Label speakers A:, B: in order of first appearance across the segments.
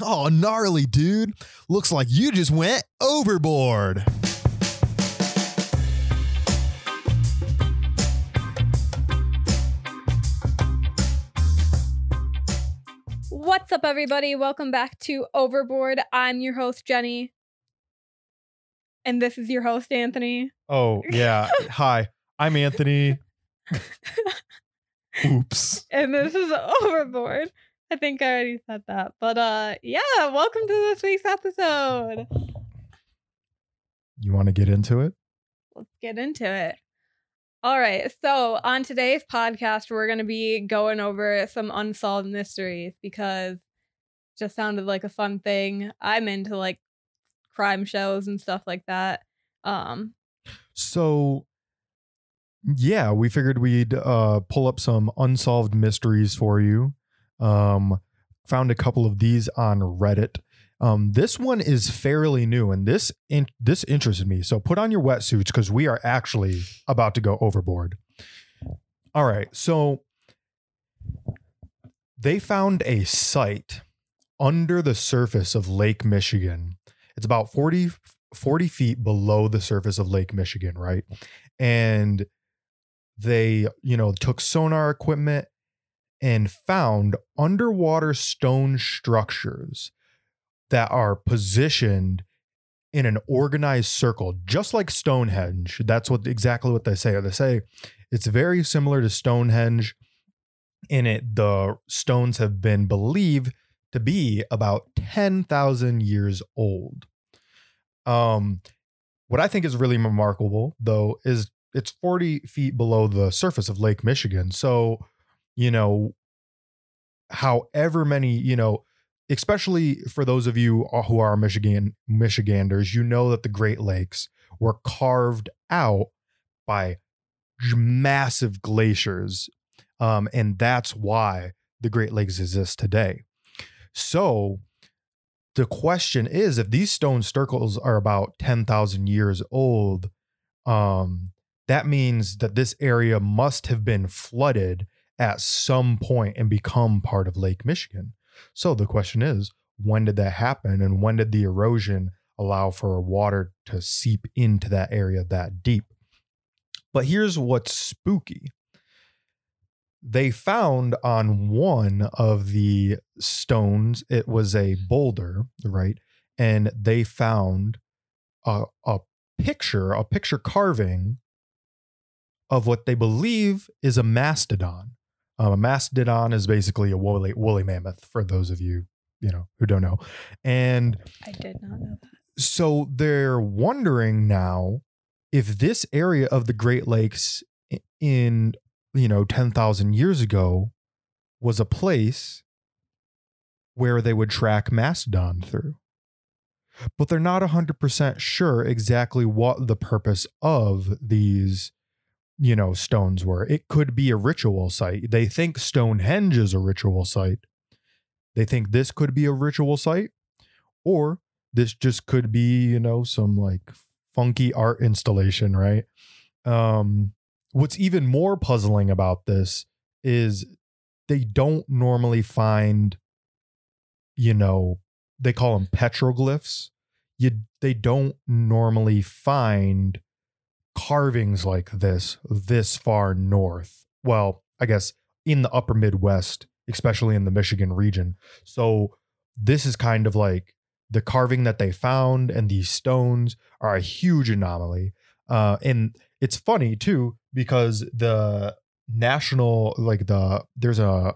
A: Oh, gnarly, dude. Looks like you just went overboard.
B: What's up, everybody? Welcome back to Overboard. I'm your host, Jenny. And this is your host, Anthony.
A: Oh, yeah. Hi, I'm Anthony. Oops.
B: And this is Overboard. I think I already said that. But uh yeah, welcome to this week's episode.
A: You want to get into it?
B: Let's get into it. All right. So, on today's podcast, we're going to be going over some unsolved mysteries because it just sounded like a fun thing. I'm into like crime shows and stuff like that. Um
A: So, yeah, we figured we'd uh, pull up some unsolved mysteries for you. Um, found a couple of these on Reddit. Um, this one is fairly new, and this in- this interested me. So put on your wetsuits because we are actually about to go overboard. All right, so they found a site under the surface of Lake Michigan. It's about 40, 40 feet below the surface of Lake Michigan, right? And they, you know, took sonar equipment and found underwater stone structures that are positioned in an organized circle, just like Stonehenge. That's what exactly what they say. They say it's very similar to Stonehenge. In it, the stones have been believed to be about 10,000 years old. Um, what I think is really remarkable, though, is it's 40 feet below the surface of Lake Michigan. So, you know, however many, you know, especially for those of you who are Michigan Michiganders, you know that the Great Lakes were carved out by massive glaciers. Um, and that's why the Great Lakes exist today. So the question is if these stone circles are about 10,000 years old, um, that means that this area must have been flooded at some point and become part of Lake Michigan. So the question is, when did that happen and when did the erosion allow for water to seep into that area that deep? But here's what's spooky. They found on one of the stones, it was a boulder, right? And they found a, a picture, a picture carving of what they believe is a mastodon. Um, a mastodon is basically a woolly woolly mammoth for those of you you know who don't know, and
B: I did not know that.
A: so they're wondering now if this area of the Great Lakes in you know ten thousand years ago was a place where they would track mastodon through. But they're not 100% sure exactly what the purpose of these you know, stones were. It could be a ritual site. They think Stonehenge is a ritual site. They think this could be a ritual site, or this just could be, you know, some like funky art installation, right? Um, what's even more puzzling about this is they don't normally find, you know, they call them petroglyphs. You they don't normally find carvings like this this far north. Well, I guess in the upper Midwest, especially in the Michigan region. So this is kind of like the carving that they found and these stones are a huge anomaly. Uh, and it's funny too because the national like the there's a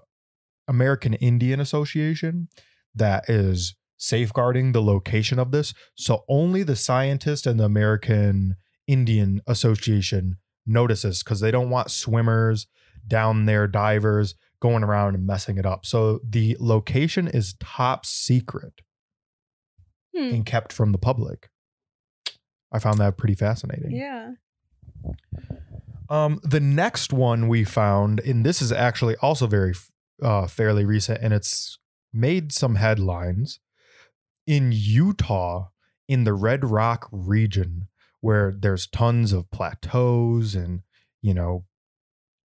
A: American Indian Association that is safeguarding the location of this. So only the scientists and the American Indian Association notices because they don't want swimmers down there, divers going around and messing it up. So the location is top secret
B: Hmm.
A: and kept from the public. I found that pretty fascinating.
B: Yeah.
A: Um, the next one we found, and this is actually also very uh, fairly recent, and it's made some headlines in Utah in the Red Rock region, where there's tons of plateaus and you know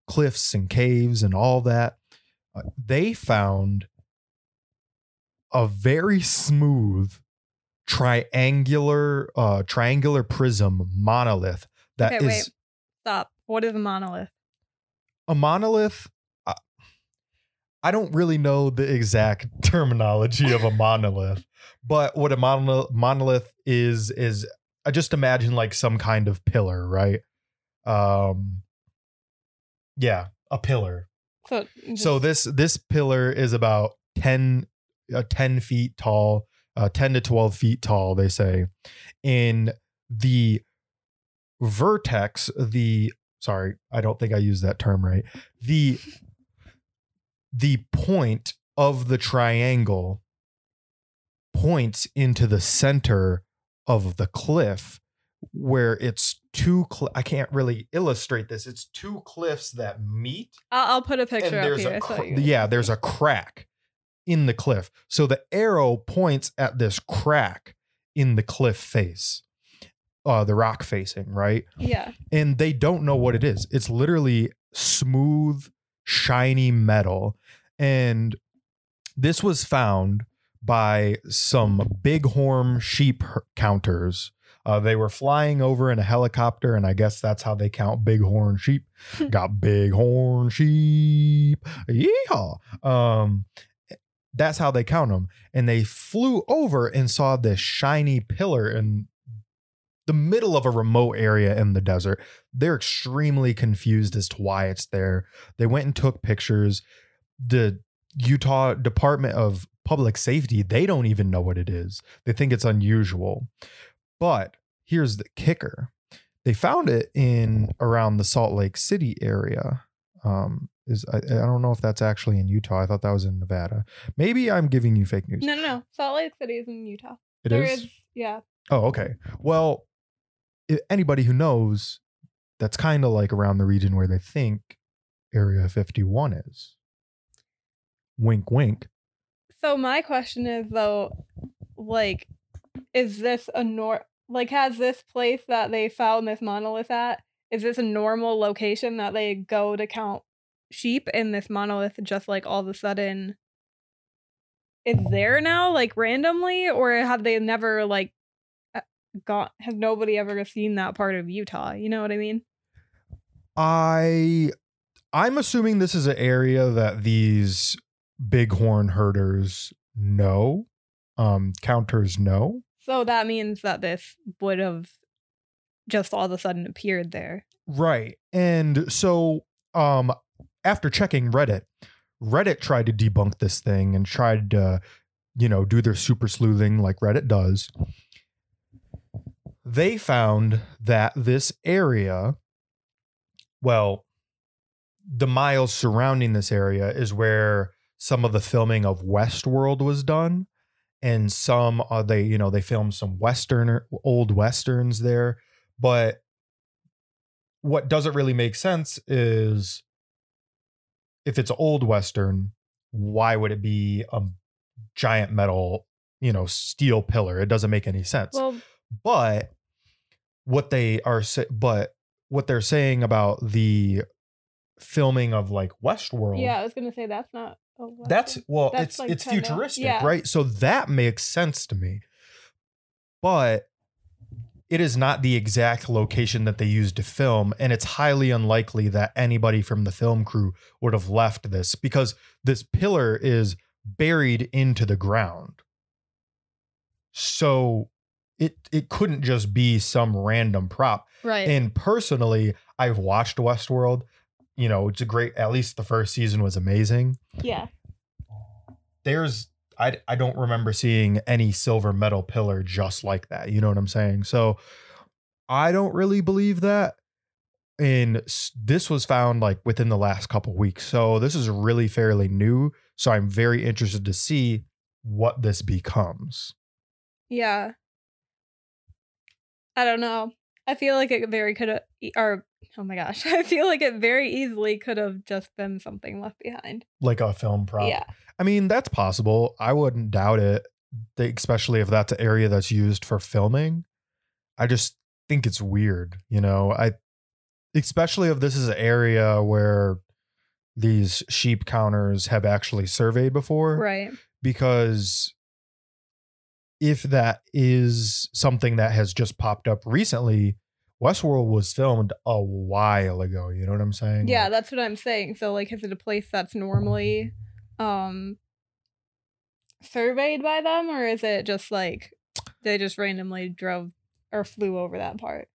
A: cliffs and caves and all that. Uh, they found a very smooth triangular uh triangular prism monolith that is
B: okay, wait. Stop. What is a monolith?
A: a monolith I- I don't really know the exact terminology of a monolith, but what a monolith is is I just imagine like some kind of pillar, right? Um yeah, a pillar.
B: So,
A: So this this pillar is about 10 uh, 10 feet tall, uh, 10 to 12 feet tall, they say. In the vertex, the sorry, I don't think I used that term right. The the point of the triangle points into the center of the cliff where it's two cl- I can't really illustrate this. It's two cliffs that meet
B: I'll, I'll put a picture up
A: there's
B: here.
A: a cr- yeah there's a crack in the cliff so the arrow points at this crack in the cliff face uh the rock facing right
B: yeah.
A: and they don't know what it is it's literally smooth shiny metal and this was found by some bighorn sheep counters. Uh, they were flying over in a helicopter and i guess that's how they count bighorn sheep. Got bighorn sheep. Yeehaw. Um that's how they count them and they flew over and saw this shiny pillar in the middle of a remote area in the desert. They're extremely confused as to why it's there. They went and took pictures. The utah department of public safety they don't even know what it is they think it's unusual but here's the kicker they found it in around the salt lake city area um is I, I don't know if that's actually in utah i thought that was in nevada maybe i'm giving you fake news
B: No, no, no. Salt Lake City is in Utah.
A: It
B: There
A: is.
B: is- yeah.
A: Oh, okay. Well, anybody who knows, that's kind of like around the region where they think Area 51 is. Wink, wink.
B: So my question is though, like, is this a nor like has this place that they found this monolith at? Is this a normal location that they go to count sheep and this monolith just like all of a sudden is there now, like randomly, or have they never like uh, got has nobody ever seen that part of Utah? You know what I mean?
A: I I'm assuming this is an area that these bighorn herders know. Um, counters know.
B: So that means that this would have just all of a sudden appeared there.
A: Right. And so um after checking Reddit, Reddit tried to debunk this thing and tried to, you know, do their super sleuthing like Reddit does. They found that this area, well, the miles surrounding this area is where some of the filming of Westworld was done. And some uh, they, you know, they filmed some Western old Westerns there. But what doesn't really make sense is if it's old western why would it be a giant metal you know steel pillar it doesn't make any sense
B: Well,
A: but what they are but what they're saying about the filming of like westworld
B: yeah, I was gonna say that's not. A
A: that's well
B: That's,
A: it's
B: like,
A: it's
B: kinda-
A: futuristic
B: yeah.
A: right? So that makes sense to me. But it is not the exact location that they used to film and it's highly unlikely that anybody from the film crew would have left this because this pillar is buried into the ground. So it it couldn't just be some random prop.
B: Right.
A: and personally i've watched westworld you know it's a great at least the first season was amazing
B: yeah.
A: there's I I don't remember seeing any silver metal pillar just like that. You know what I'm saying? So I don't really believe that. And this was found like within the last couple weeks. So this is really fairly new. So I'm very interested to see what this becomes.
B: Yeah. I don't know. I feel like it very could or oh my gosh, I feel like it very easily could have just been something left behind.
A: Like a film prop.
B: Yeah.
A: I mean, that's possible. I wouldn't doubt it, especially if that's an area that's used for filming. I just think it's weird, you know. I especially if this is an area where these sheep counters have actually surveyed before
B: Right.
A: because if that is something that has just popped up recently, Westworld was filmed a while ago. You know what I'm saying?
B: Yeah,
A: Like,
B: that's what I'm saying. So like is it a place that's normally um surveyed by them or is it just like they just randomly drove or flew over that part?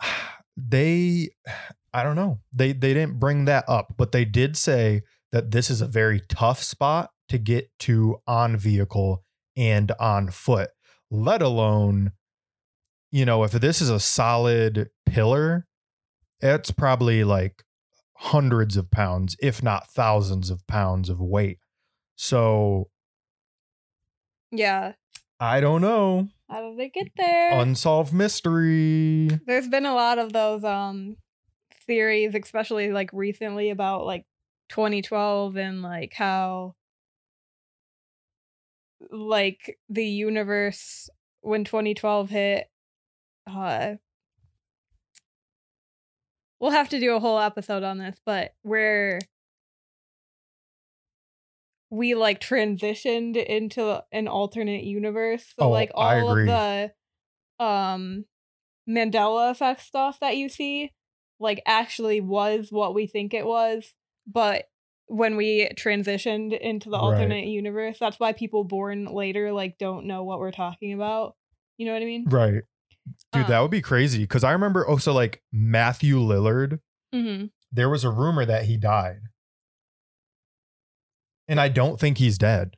A: they I don't know. They they didn't bring that up, but they did say that this is a very tough spot to get to on vehicle and on foot, let alone you know, if this is a solid pillar, it's probably like hundreds of pounds, if not thousands of pounds of weight. So
B: Yeah.
A: I don't know.
B: How did they get there?
A: Unsolved mystery.
B: There's been a lot of those um theories, especially like recently about like 2012 and like how like the universe when 2012 hit uh we'll have to do a whole episode on this but where we like transitioned into an alternate universe so
A: Oh,
B: like all of the um mandela effect stuff that you see like actually was what we think it was but when we transitioned into the
A: Right.
B: alternate universe that's why people born later like don't know what we're talking about you know what i mean
A: Right. Dude, that
B: Um,
A: would be crazy. Cause I remember also like Matthew Lillard,
B: hmm
A: there was a rumor that he died. And I don't think he's dead.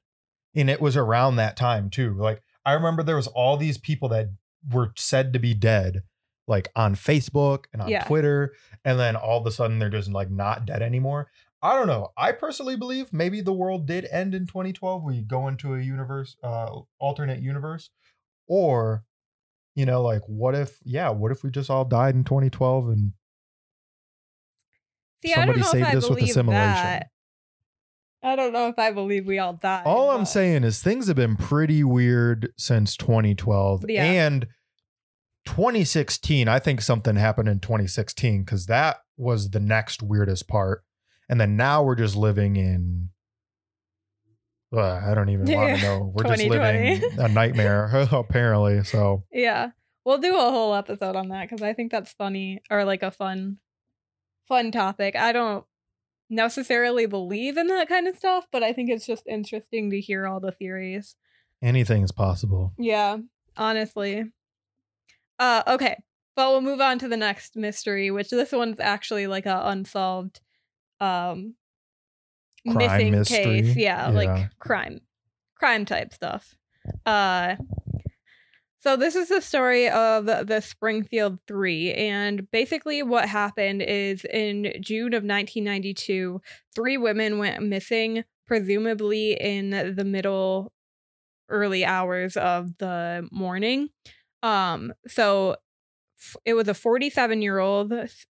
A: And it was around that time too. Like I remember there was all these people that were said to be dead, like on Facebook and on
B: Yeah.
A: Twitter. And then all of a sudden they're just like not dead anymore. I don't know. I personally believe maybe the world did end in 2012. We go into a universe, uh, alternate universe, or you know, like what if, yeah, what if we just all died in 2012 and
B: See,
A: Somebody saved us with assimilation.
B: that. I don't know if I believe we all died.
A: all I'm saying is things have been pretty weird since 2012
B: Yeah.
A: and 2016. I think something happened in 2016 because that was the next weirdest part. And then now we're just living in. Uh, I don't even want to know. We're just living a nightmare, apparently. So
B: Yeah, we'll do a whole episode on that because I think that's funny or like a fun, fun topic. I don't necessarily believe in that kind of stuff, but I think it's just interesting to hear all the theories.
A: anything is possible.
B: Yeah, honestly. Uh, okay, but we'll move on to the next mystery, which this one's actually like a unsolved, um,
A: Crime
B: missing
A: mystery.
B: case. Yeah,
A: Yeah.
B: like crime, crime type stuff. Uh, so this is the story of the Springfield Three, and basically what happened is in June of 1992, three women went missing, presumably in the middle, early hours of the morning. Um, so f- it was a 47 year old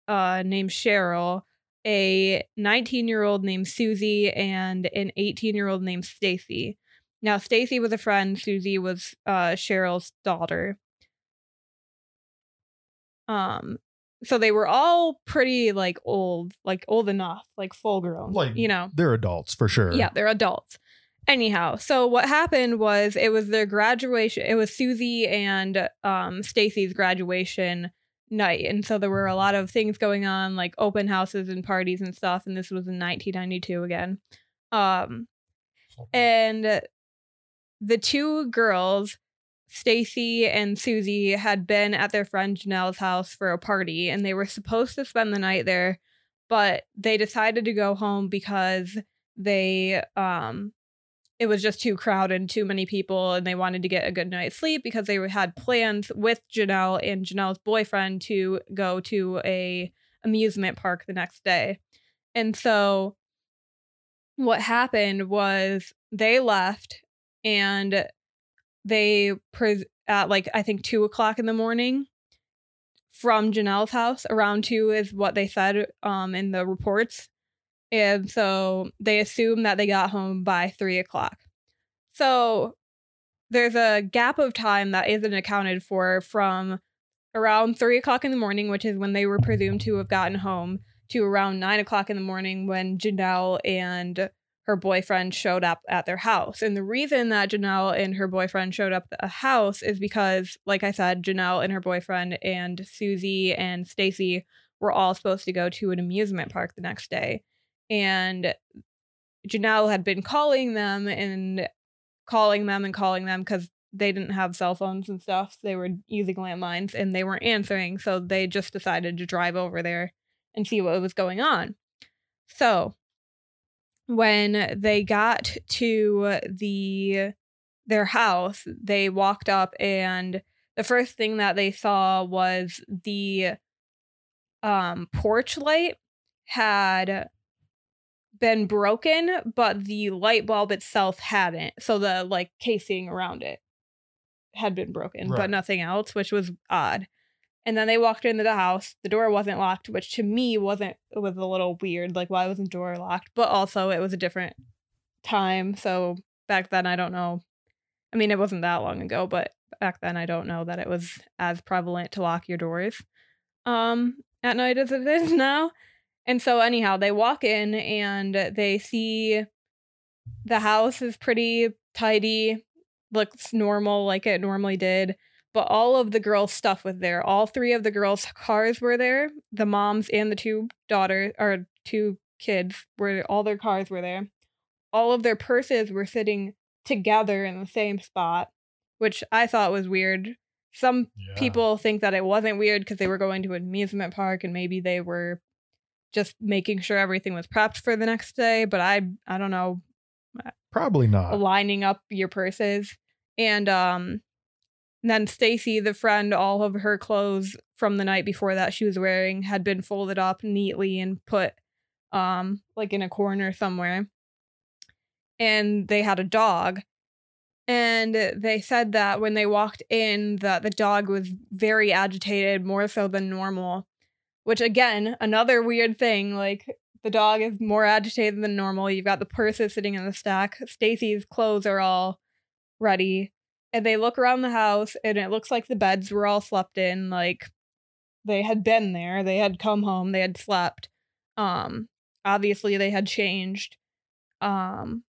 B: uh named Cheryl, a 19 year old named Susie, and an 18 year old named Stacy. Now, Stacy was a friend. Susie was uh, Cheryl's daughter. Um, so they were all pretty like old, like old enough, like full grown,
A: Like,
B: you know.
A: They're adults for sure.
B: Yeah, they're adults. Anyhow, so what happened was it was their graduation. It was Susie and um, Stacy's graduation night, and so there were a lot of things going on, like open houses and parties and stuff. And this was in 1992 again. Um, and the two girls, Stacy and Susie, had been at their friend Janelle's house for a party and they were supposed to spend the night there, but they decided to go home because they um it was just too crowded too many people and they wanted to get a good night's sleep because they had plans with Janelle and Janelle's boyfriend to go to a amusement park the next day. And so what happened was they left and they pres- at like I think two o'clock in the morning from Janelle's house. Around two is what they said um in the reports, and so they assume that they got home by three o'clock. So there's a gap of time that isn't accounted for from around three o'clock in the morning, which is when they were presumed to have gotten home, to around nine o'clock in the morning when Janelle and her boyfriend showed up at their house. And the reason that Janelle and her boyfriend showed up at the house is because, like I said, Janelle and her boyfriend and Susie and Stacy were all supposed to go to an amusement park the next day. And Janelle had been calling them and calling them and calling them because they didn't have cell phones and stuff. They were using landlines and they weren't answering. So they just decided to drive over there and see what was going on. So when they got to the their house, they walked up and the first thing that they saw was the um porch light had been broken, but the light bulb itself hadn't. So the like casing around it had been broken,
A: Right.
B: but nothing else, which was odd. And then they walked into the house. The door wasn't locked, which to me wasn't it was a little weird. Like why wasn't the door locked? But also it was a different time. So back then I don't know. I mean it wasn't that long ago, but back then I don't know that it was as prevalent to lock your doors um at night as it is now. And so anyhow, they walk in and they see the house is pretty tidy, looks normal like it normally did but all of the girls' stuff was there. All three of the girls' cars were there. The moms and the two daughters or two kids were all their cars were there. All of their purses were sitting together in the same spot, which I thought was weird. Some
A: Yeah.
B: people think that it wasn't weird because they were going to an amusement park and maybe they were just making sure everything was prepped for the next day, but I I don't know
A: Probably not.
B: lining up your purses. And um then Stacy, the friend, all of her clothes from the night before that she was wearing had been folded up neatly and put um like in a corner somewhere. And they had a dog. And they said that when they walked in that the dog was very agitated, more so than normal. Which again, another weird thing, like the dog is more agitated than normal. You've got the purses sitting in the stack. Stacy's clothes are all ready. And they look around the house and it looks like the beds were all slept in. Like they had been there. They had come home. They had slept. Um obviously they had changed. Um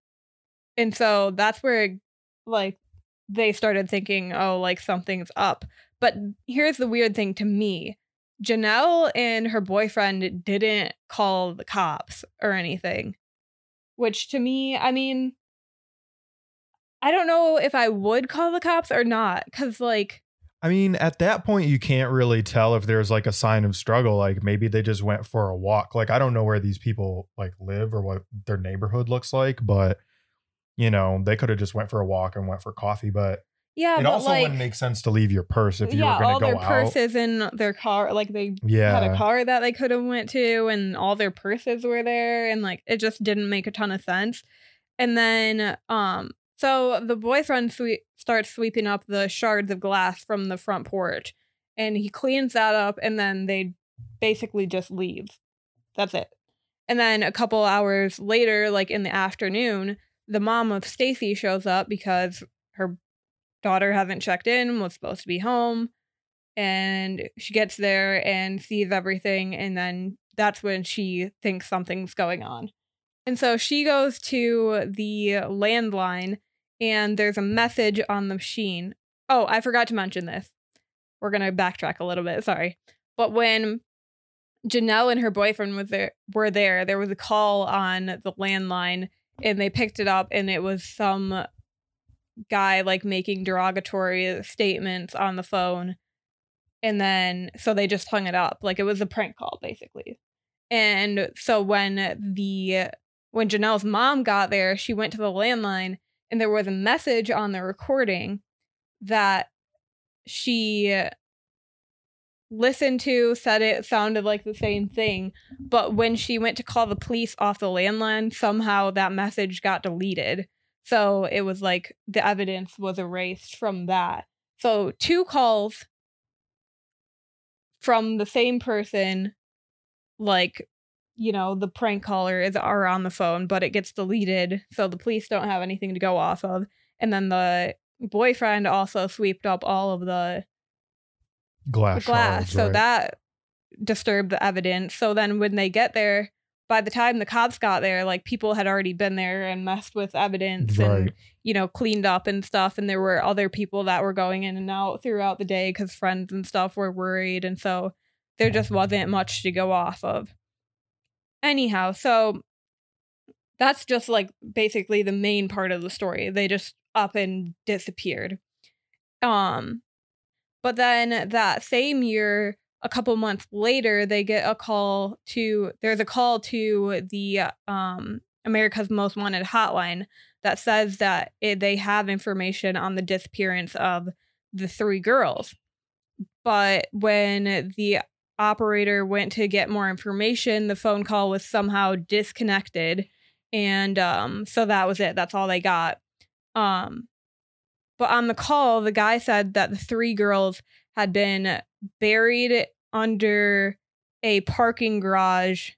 B: and so that's where like they started thinking, oh, like something's up. But here's the weird thing to me. Janelle and her boyfriend didn't call the cops or anything. Which to me, I mean, I don't know if I would call the cops or not. Cause like,
A: I mean, at that point, you can't really tell if there's like a sign of struggle. Like maybe they just went for a walk. Like I don't know where these people like live or what their neighborhood looks like, but you know, they could have just went for a walk and went for coffee. But
B: yeah,
A: it
B: but
A: also
B: like,
A: wouldn't make sense to leave your purse if you
B: yeah,
A: were going to go out.
B: All their purses in their car. Like they
A: Yeah,
B: had a car that they could have went to and all their purses were there and like it just didn't make a ton of sense and then um so the boyfriend swe- starts sweeping up the shards of glass from the front porch and he cleans that up and then they basically just leave that's it and then a couple hours later like in the afternoon the mom of stacy shows up because her daughter hasn't checked in was supposed to be home and she gets there and sees everything and then that's when she thinks something's going on. And so she goes to the landline and there's a message on the machine. Oh i forgot to mention this. We're going to backtrack a little bit sorry. But when janelle and her boyfriend was there were there there was a call on the landline and they picked it up and it was some guy like making derogatory statements on the phone and then so they just hung it up like it was a prank call basically. And so when the when janelle's mom got there she went to the landline and there was a message on the recording that she listened to said it sounded like the same thing but when she went to call the police off the landline somehow that message got deleted so it was like the evidence was erased from that so two calls from the same person like you know the prank caller is are on the phone but it gets deleted so the police don't have anything to go off of and then the boyfriend also swept up all of the, the
A: glass.
B: glass
A: shards,
B: so
A: right.
B: that disturbed the evidence so then when they get there by the time the cops got there, like people had already been there and messed with evidence and you know cleaned up and stuff. And there were other people that were going in and out throughout the day because friends and stuff were worried, and so there just wasn't much to go off of. Anyhow, so that's just like basically the main part of the story. They just up and disappeared. Um but then that same year, a couple months later, they get a call to there's a call to the um America's Most Wanted hotline that says that it, they have information on the disappearance of the three girls. But when the operator went to get more information, the phone call was somehow disconnected. And um, so that was it. That's all they got. Um, but on the call, the guy said that the three girls had been buried under a parking garage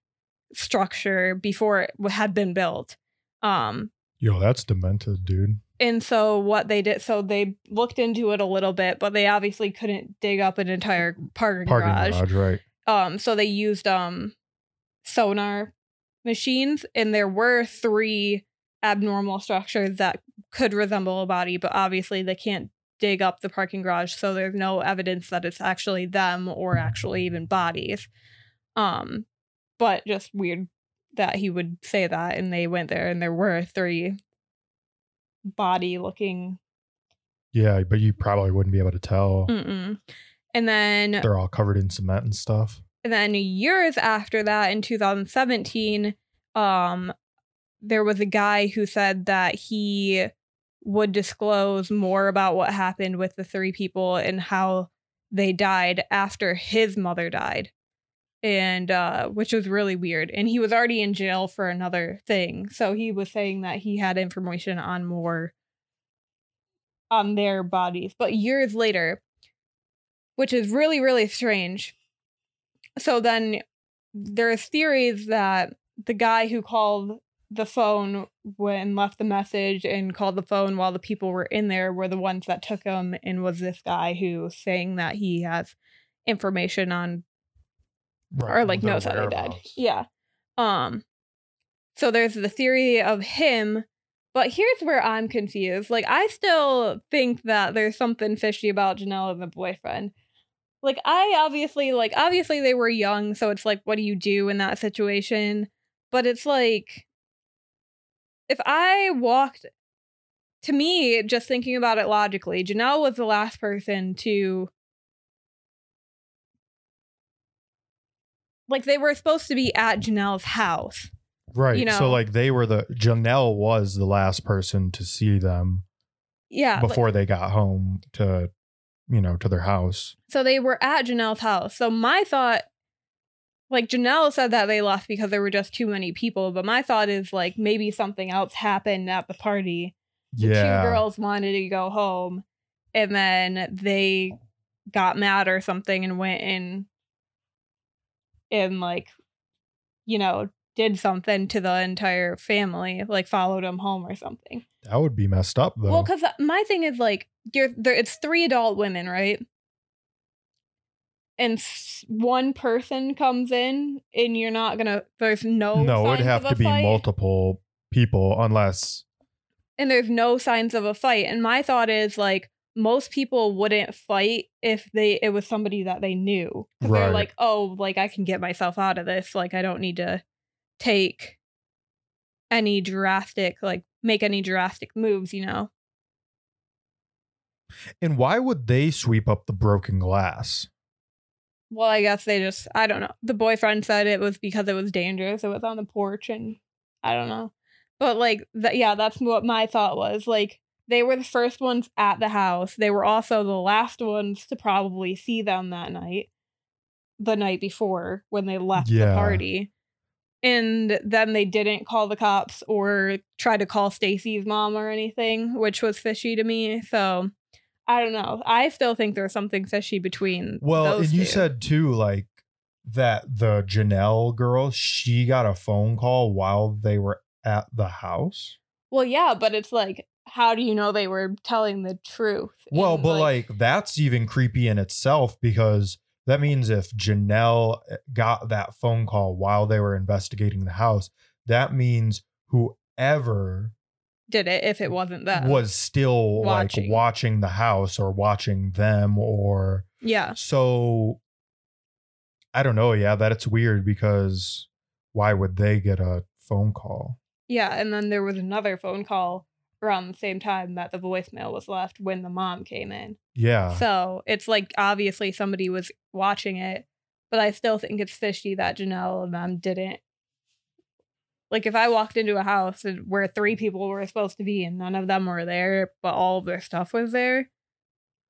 B: structure before it had been built. Um,
A: Yo, that's demented, dude.
B: and so what they did, so they looked into it a little bit, but they obviously couldn't dig up an entire parking,
A: Parking
B: garage.
A: garage, right?
B: Um, so they used um sonar machines, and there were three abnormal structures that could resemble a body, but obviously they can't dig up the parking garage, so there's no evidence that it's actually them or actually even bodies. Um, but just weird that he would say that, and they went there, and there were three body looking.
A: Yeah, but you probably wouldn't be able to tell.
B: Mm-mm. And then
A: They're all covered in cement and stuff.
B: And then years after that, in 2017, um, there was a guy who said that he would disclose more about what happened with the three people and how they died after his mother died. And uh, which was really weird. And he was already in jail for another thing. So he was saying that he had information on more on their bodies. But years later, which is really, really strange. So then there's theories that the guy who called the phone when left the message and called the phone while the people were in there were the ones that took him and was this guy who saying that he has information on or like knows how they died. Yeah. Um so there's the theory of him, but here's where I'm confused. Like I still think that there's something fishy about Janelle and the boyfriend. Like I obviously like obviously they were young, so it's like what do you do in that situation? But it's like if I walked to me, just thinking about it logically, Janelle was the last person to like they were supposed to be at Janelle's house.
A: Right.
B: you know?
A: so like they were the Janelle was the last person to see them
B: Yeah. like-
A: before they got home to you know to their house.
B: so they were at Janelle's house. So my thought, like Janelle said that they left because there were just too many people, but my thought is like maybe something else happened at the party. The
A: Yeah.
B: two girls wanted to go home, and then they got mad or something and went in and like, you know, did something to the entire family, like followed them home or something.
A: That would be messed up though.
B: Well, because my thing is like, you're there. It's three adult women, right? And one person comes in, and you're not gonna. There's no.
A: no, it'd have to be
B: fight,
A: multiple people unless
B: And there's no signs of a fight. And my thought is like, most people wouldn't fight if they it was somebody that they knew. Because they're
A: Right.
B: like, oh, like I can get myself out of this. Like I don't need to take any drastic, like make any drastic moves. You know.
A: and why would they sweep up the broken glass?
B: Well, I guess they just I don't know. The boyfriend said it was because it was dangerous. It was on the porch and I don't know. But like th- yeah, that's what my thought was. Like they were the first ones at the house. They were also the last ones to probably see them that night. The night before when they left the party. And then they didn't call the cops or try to call Stacy's mom or anything, which was fishy to me. So I don't know. I still think there's something fishy between
A: Well, and you
B: two.
A: said too, like that the Janelle girl, she got a phone call while they were at the house.
B: Well, yeah, but it's like, how do you know they were telling the truth?
A: Well,
B: And,
A: but like, that's even creepy in itself because that means if Janelle eh, got that phone call while they were investigating the house, that means whoever
B: Did it if it wasn't them?
A: was still
B: Watching.
A: like watching the house or watching them or
B: yeah.
A: so I don't know. Yeah, that it's weird because why would they get a phone call?
B: Yeah. And then there was another phone call around the same time that the voicemail was left when the mom came in.
A: Yeah.
B: So it's like obviously somebody was watching it, but I still think it's fishy that Janelle and them didn't. Like if I walked into a house and- where three people were supposed to be and none of them were there, but all of their stuff was there,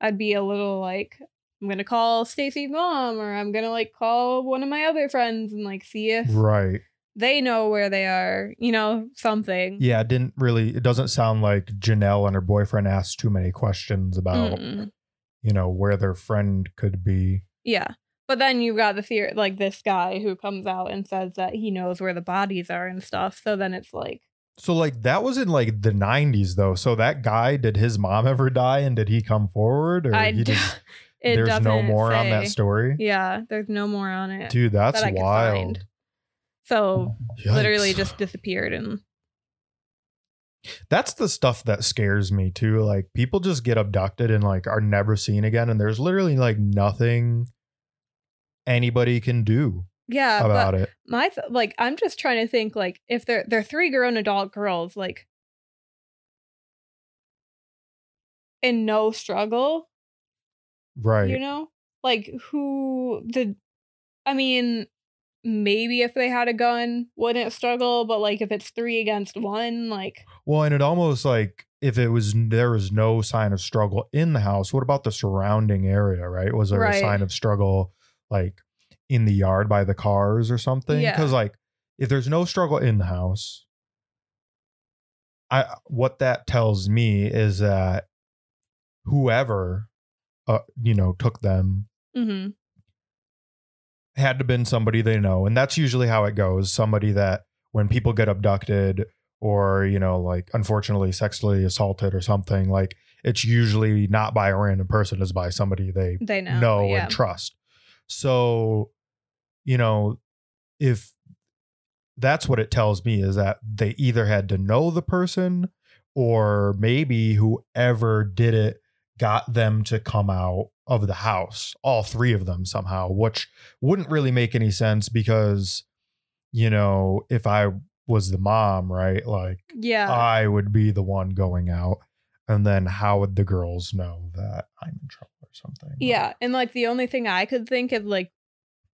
B: I'd be a little like, I'm gonna call Stacy's mom or I'm gonna like call one of my other friends and like see if
A: right.
B: they know where they are, you know, something.
A: Yeah, it didn't really it doesn't sound like Janelle and her boyfriend asked too many questions about,
B: Mm-mm.
A: you know, where their friend could be.
B: Yeah. But then you've got the theory, like this guy who comes out and says that he knows where the bodies are and stuff. So then it's like,
A: So like that was in like the 90s though. So that guy, did his mom ever die and did he come forward or
B: I
A: he
B: d-
A: just
B: it
A: there's no more on that story?
B: Yeah, there's no more on it.
A: Dude, that's
B: that
A: wild.
B: So literally just disappeared and
A: That's the stuff that scares me too. Like people just get abducted and like are never seen again and there's literally like nothing anybody can do
B: yeah.
A: about
B: but
A: it.
B: my th- like, I'm just trying to think like if they're they're three grown adult girls like in no struggle,
A: Right.
B: you know, like who the, I mean. Maybe if they had a gun, wouldn't struggle. But like if it's three against one, like
A: Well, and it almost like if it was there was no sign of struggle in the house, what about the surrounding area, right? Was there a sign of struggle like in the yard by the cars or something?
B: Yeah.
A: Because like if there's no struggle in the house, I what that tells me is that whoever uh, you know took them
B: mhm.
A: had to been somebody they know and that's usually how it goes somebody that when people get abducted or you know like unfortunately sexually assaulted or something like it's usually not by a random person it's by somebody they
B: they know.
A: know
B: yeah.
A: and trust so you know if that's what it tells me is that they either had to know the person or maybe whoever did it got them to come out of the house all three of them somehow which wouldn't really make any sense because you know if i was the mom right like
B: yeah.
A: i would be the one going out and then how would the girls know that i'm in trouble or something
B: Yeah, and like the only thing I could think of, like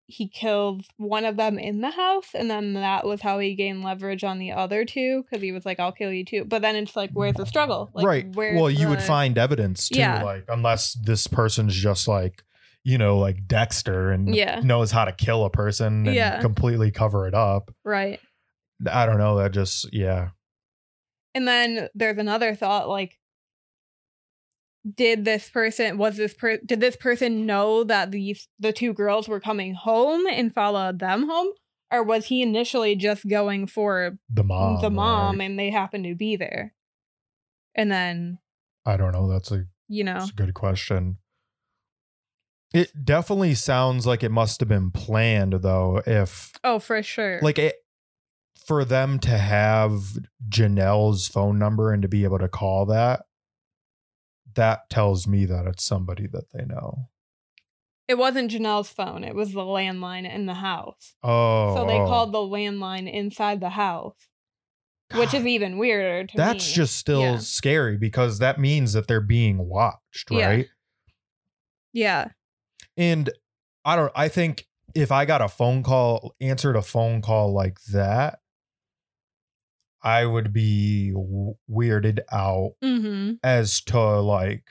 B: he killed one of them in the house, and then that was how he gained leverage on the other two because he was like, "I'll kill you too." But then it's like, where's the struggle? Like,
A: right well you would find evidence too
B: Yeah.
A: like unless this person's just like you know like dexter and
B: Yeah.
A: knows how to kill a person and
B: Yeah.
A: completely cover it up
B: right.
A: i don't know that just yeah
B: And then there's another thought, like, did this person was this per did this person know that these the two girls were coming home and followed them home, or was he initially just going for
A: the mom
B: the mom
A: right?
B: and they happened to be there, and then
A: i don't know that's a,
B: you know
A: that's a good question it definitely sounds like it must have been planned though if
B: Oh, for sure.
A: like it for them to have Janelle's phone number and to be able to call that that tells me that it's somebody that they know.
B: it wasn't Janelle's phone, it was the landline in the house.
A: Oh.
B: so they
A: oh, oh.
B: called the landline inside the house, which is even weirder to
A: That's
B: me.
A: just still
B: Yeah.
A: scary because that means that they're being watched,
B: Yeah.
A: right?
B: Yeah.
A: And I don't I think if I got a phone call, answered a phone call like that, I would be weirded out
B: Mm-hmm.
A: as to like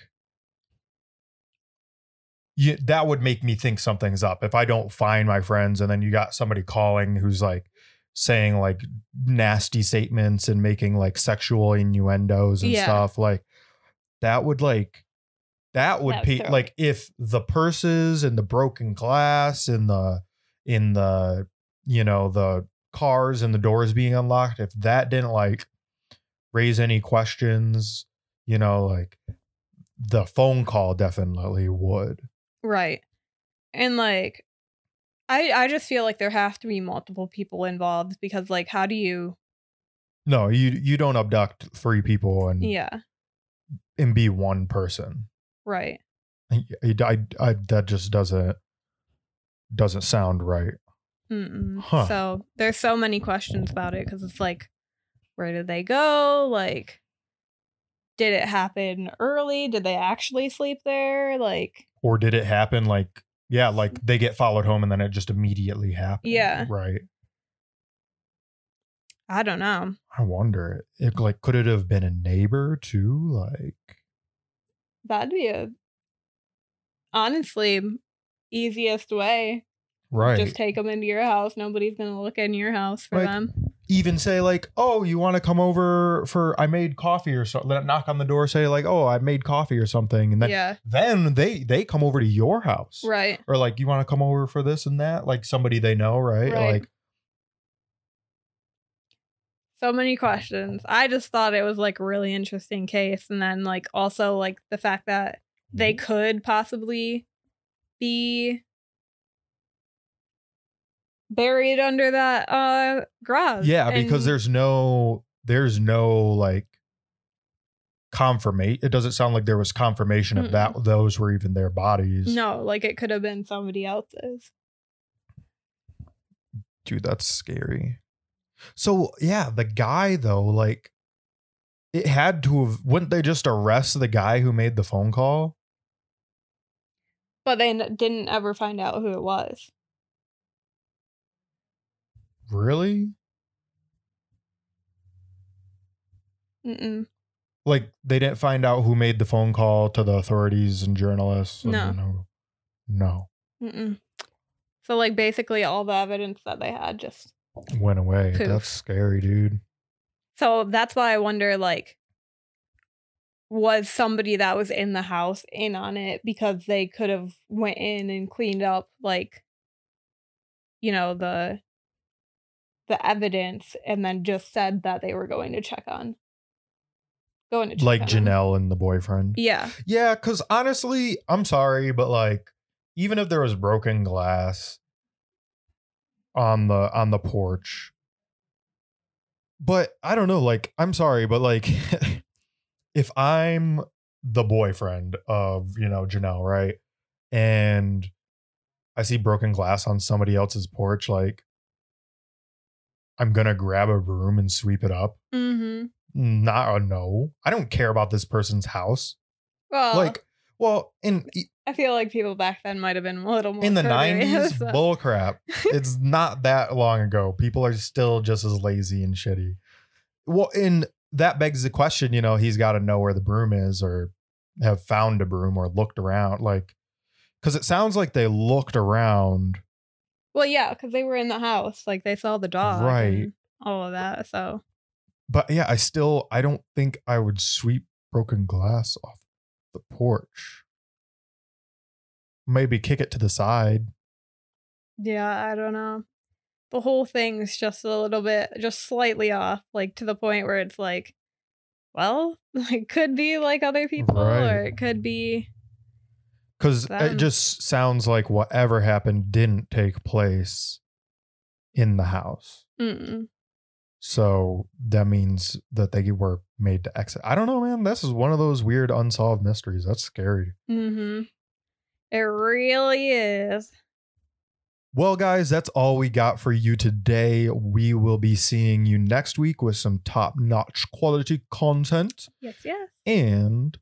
A: you, that would make me think something's up if I don't find my friends and then you got somebody calling who's like saying like nasty statements and making like sexual innuendos and
B: Yeah.
A: stuff like that would like that would
B: That
A: be
B: throw-
A: like if the purses and the broken glass and the in the you know the cars and the doors being unlocked if that didn't like raise any questions you know like the phone call definitely would
B: Right. And like I I just feel like there have to be multiple people involved because like how do you
A: No, you you don't abduct three people and
B: Yeah,
A: and be one person.
B: right.
A: I, I, I- that just doesn't doesn't sound right. Huh.
B: So there's so many questions about it because it's like, where did they go? Like, did it happen early? Did they actually sleep there? Like,
A: Or did it happen like yeah, like they get followed home and then it just immediately happened.
B: Yeah.
A: Right.
B: I don't know.
A: I wonder. It mm. like could it have been a neighbor too? Like
B: That'd be a honestly easiest way.
A: Right.
B: Just take them into your house. Nobody's gonna look in your house for
A: Like,
B: them.
A: even say like, "Oh, you want to come over for I made coffee or something." Knock on the door, say like, "Oh, I made coffee or something," and then
B: Yeah,
A: then they they come over to your house,
B: right.
A: or like, "You want to come over for this and that?" Like somebody they know, right?
B: Right.
A: Like,
B: So many questions. I just thought it was like a really interesting case, and then like also like the fact that they
A: Mm-hmm.
B: could possibly be buried under that uh garage.
A: yeah, because there's no there's no like confirmation. It doesn't sound like there was confirmation of that those were even their bodies.
B: no, like it could have been somebody else's.
A: dude that's scary so yeah the guy though like it had to have wouldn't they just arrest the guy who made the phone call
B: But they n- didn't ever find out who it was.
A: Really
B: Mm-mm.
A: like they didn't find out who made the phone call to the authorities and journalists and
B: No.
A: no no
B: Mm-mm. So like basically all the evidence that they had just
A: went away
B: Poof.
A: that's scary dude
B: So that's why I wonder like was somebody that was in the house in on it because they could have went in and cleaned up like you know the the evidence and then just said that they were going to check on going to check
A: like
B: on him.
A: janelle and the boyfriend
B: Yeah.
A: Yeah, because honestly, I'm sorry, but like, even if there was broken glass on the on the porch, but I don't know. Like, I'm sorry, but like, if I'm the boyfriend of you know Janelle, right, and I see broken glass on somebody else's porch, like, I'm gonna grab a broom and sweep it up.
B: Mm-hmm.
A: Not a no. I don't care about this person's house.
B: Well,
A: like, well, in
B: I feel like people back then might have been a little more
A: in the 90s
B: so-
A: bull crap it's not that long ago people are still just as lazy and shitty well and that begs the question you know he's got to know where the broom is or have found a broom or looked around like because it sounds like they looked around
B: Well, yeah, because they were in the house, like they saw the dog,
A: Right.
B: all of that. So
A: but yeah i still i don't think i would sweep broken glass off the porch maybe kick it to the side
B: yeah, I don't know. The whole thing's just a little bit, just slightly off, like to the point where it's like, well, it could be like other people, or it could be,
A: because it just sounds like whatever happened didn't take place in the house.
B: Mm
A: so that means that they were made to exit. I don't know man. This is one of those weird unsolved mysteries. That's scary.
B: Hmm. It really is.
A: well guys that's all we got for you today. We will be seeing you next week with some top-notch quality content.
B: Yes, yes.
A: and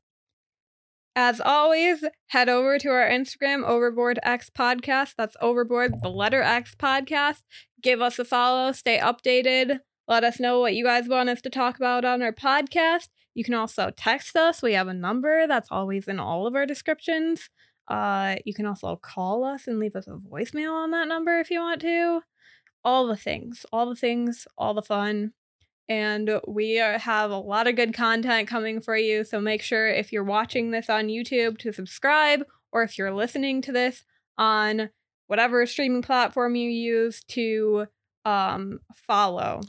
B: As always, head over to our Instagram, Overboard X Podcast. That's Overboard, the letter X Podcast. Give us a follow, stay updated. Let us know what you guys want us to talk about on our podcast. You can also text us. We have a number that's always in all of our descriptions. Uh, you can also call us and leave us a voicemail on that number if you want to. All the things, all the things, all the fun. And we are, have a lot of good content coming for you. So make sure if you're watching this on YouTube to subscribe, or if you're listening to this on whatever streaming platform you use to um, follow.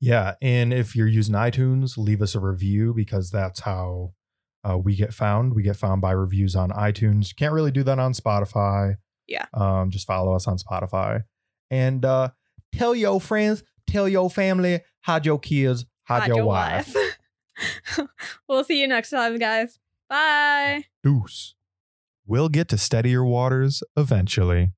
A: Yeah, and if you're using iTunes, leave us a review because that's how uh, we get found. We get found by reviews on iTunes. You Can't really do that on Spotify.
B: Yeah.
A: Um, just follow us on Spotify. And uh tell your friends, tell your family, hide your kids, hide,
B: Hide
A: your,
B: your
A: wife.
B: wife. we'll see you next time, guys. Bye.
A: Deuce. We'll get to steadier waters eventually.